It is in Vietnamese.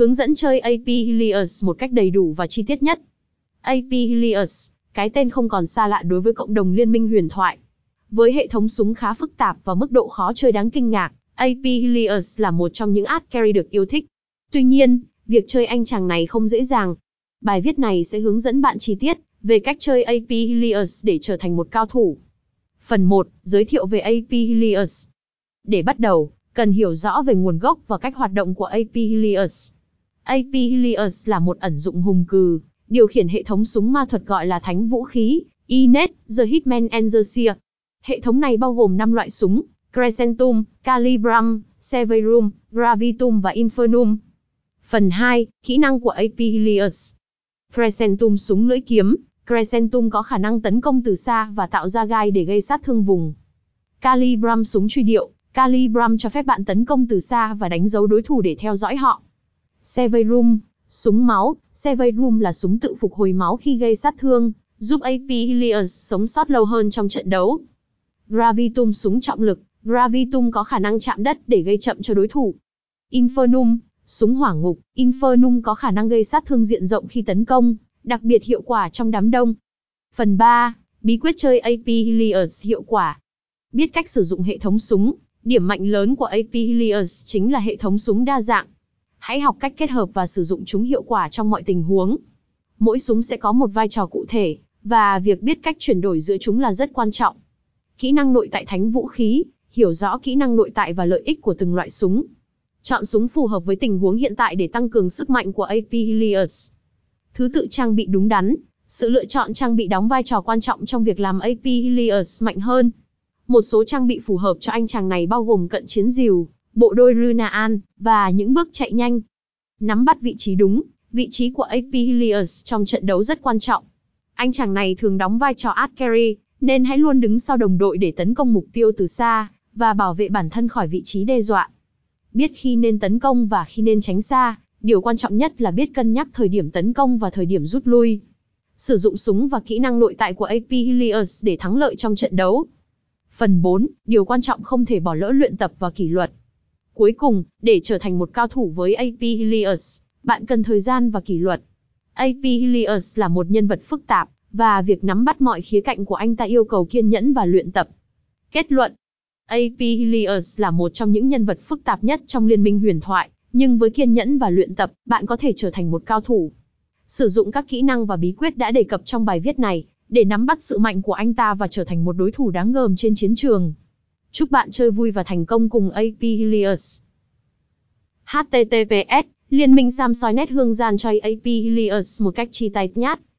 Hướng dẫn chơi AP Helios một cách đầy đủ và chi tiết nhất. AP Helios, cái tên không còn xa lạ đối với cộng đồng liên minh huyền thoại. Với hệ thống súng khá phức tạp và mức độ khó chơi đáng kinh ngạc, AP Helios là một trong những art carry được yêu thích. Tuy nhiên, việc chơi anh chàng này không dễ dàng. Bài viết này sẽ hướng dẫn bạn chi tiết về cách chơi AP Helios để trở thành một cao thủ. Phần 1. Giới thiệu về AP Helios. Để bắt đầu, cần hiểu rõ về nguồn gốc và cách hoạt động của AP Helios. AP Helios là một ẩn dụng hùng cừ, điều khiển hệ thống súng ma thuật gọi là thánh vũ khí, Ines, The Hitman and the Seer. Hệ thống này bao gồm 5 loại súng, Crescentum, Calibrum, Severum, Gravitum và Infernum. Phần 2, kỹ năng của AP Helios. Crescentum súng lưỡi kiếm, Crescentum có khả năng tấn công từ xa và tạo ra gai để gây sát thương vùng. Calibrum súng truy điệu, Calibrum cho phép bạn tấn công từ xa và đánh dấu đối thủ để theo dõi họ. Severum, súng máu, Severum là súng tự phục hồi máu khi gây sát thương, giúp AP Helios sống sót lâu hơn trong trận đấu. Gravitum súng trọng lực, Gravitum có khả năng chạm đất để gây chậm cho đối thủ. Infernum, súng hỏa ngục, Infernum có khả năng gây sát thương diện rộng khi tấn công, đặc biệt hiệu quả trong đám đông. Phần 3. Bí quyết chơi AP Helios hiệu quả. Biết cách sử dụng hệ thống súng, điểm mạnh lớn của AP Helios chính là hệ thống súng đa dạng. Hãy học cách kết hợp và sử dụng chúng hiệu quả trong mọi tình huống. Mỗi súng sẽ có một vai trò cụ thể, và việc biết cách chuyển đổi giữa chúng là rất quan trọng. Kỹ năng nội tại thánh vũ khí, hiểu rõ kỹ năng nội tại và lợi ích của từng loại súng. Chọn súng phù hợp với tình huống hiện tại để tăng cường sức mạnh của AP Helios. Thứ tự trang bị đúng đắn, sự lựa chọn trang bị đóng vai trò quan trọng trong việc làm AP Helios mạnh hơn. Một số trang bị phù hợp cho anh chàng này bao gồm cận chiến diều, bộ đôi Runaan, và những bước chạy nhanh. Nắm bắt vị trí đúng, vị trí của AP Helios trong trận đấu rất quan trọng. Anh chàng này thường đóng vai trò art carry, nên hãy luôn đứng sau đồng đội để tấn công mục tiêu từ xa, và bảo vệ bản thân khỏi vị trí đe dọa. Biết khi nên tấn công và khi nên tránh xa, điều quan trọng nhất là biết cân nhắc thời điểm tấn công và thời điểm rút lui. Sử dụng súng và kỹ năng nội tại của AP Helios để thắng lợi trong trận đấu. Phần 4, điều quan trọng không thể bỏ lỡ luyện tập và kỷ luật. Cuối cùng, để trở thành một cao thủ với AP Helios, bạn cần thời gian và kỷ luật. AP Helios là một nhân vật phức tạp, và việc nắm bắt mọi khía cạnh của anh ta yêu cầu kiên nhẫn và luyện tập. Kết luận AP Helios là một trong những nhân vật phức tạp nhất trong liên minh huyền thoại, nhưng với kiên nhẫn và luyện tập, bạn có thể trở thành một cao thủ. Sử dụng các kỹ năng và bí quyết đã đề cập trong bài viết này, để nắm bắt sự mạnh của anh ta và trở thành một đối thủ đáng gờm trên chiến trường. Chúc bạn chơi vui và thành công cùng AP Helios. HTTPS, Liên minh Samsoi Net Hương gian cho AP Helios một cách chi tay nhát.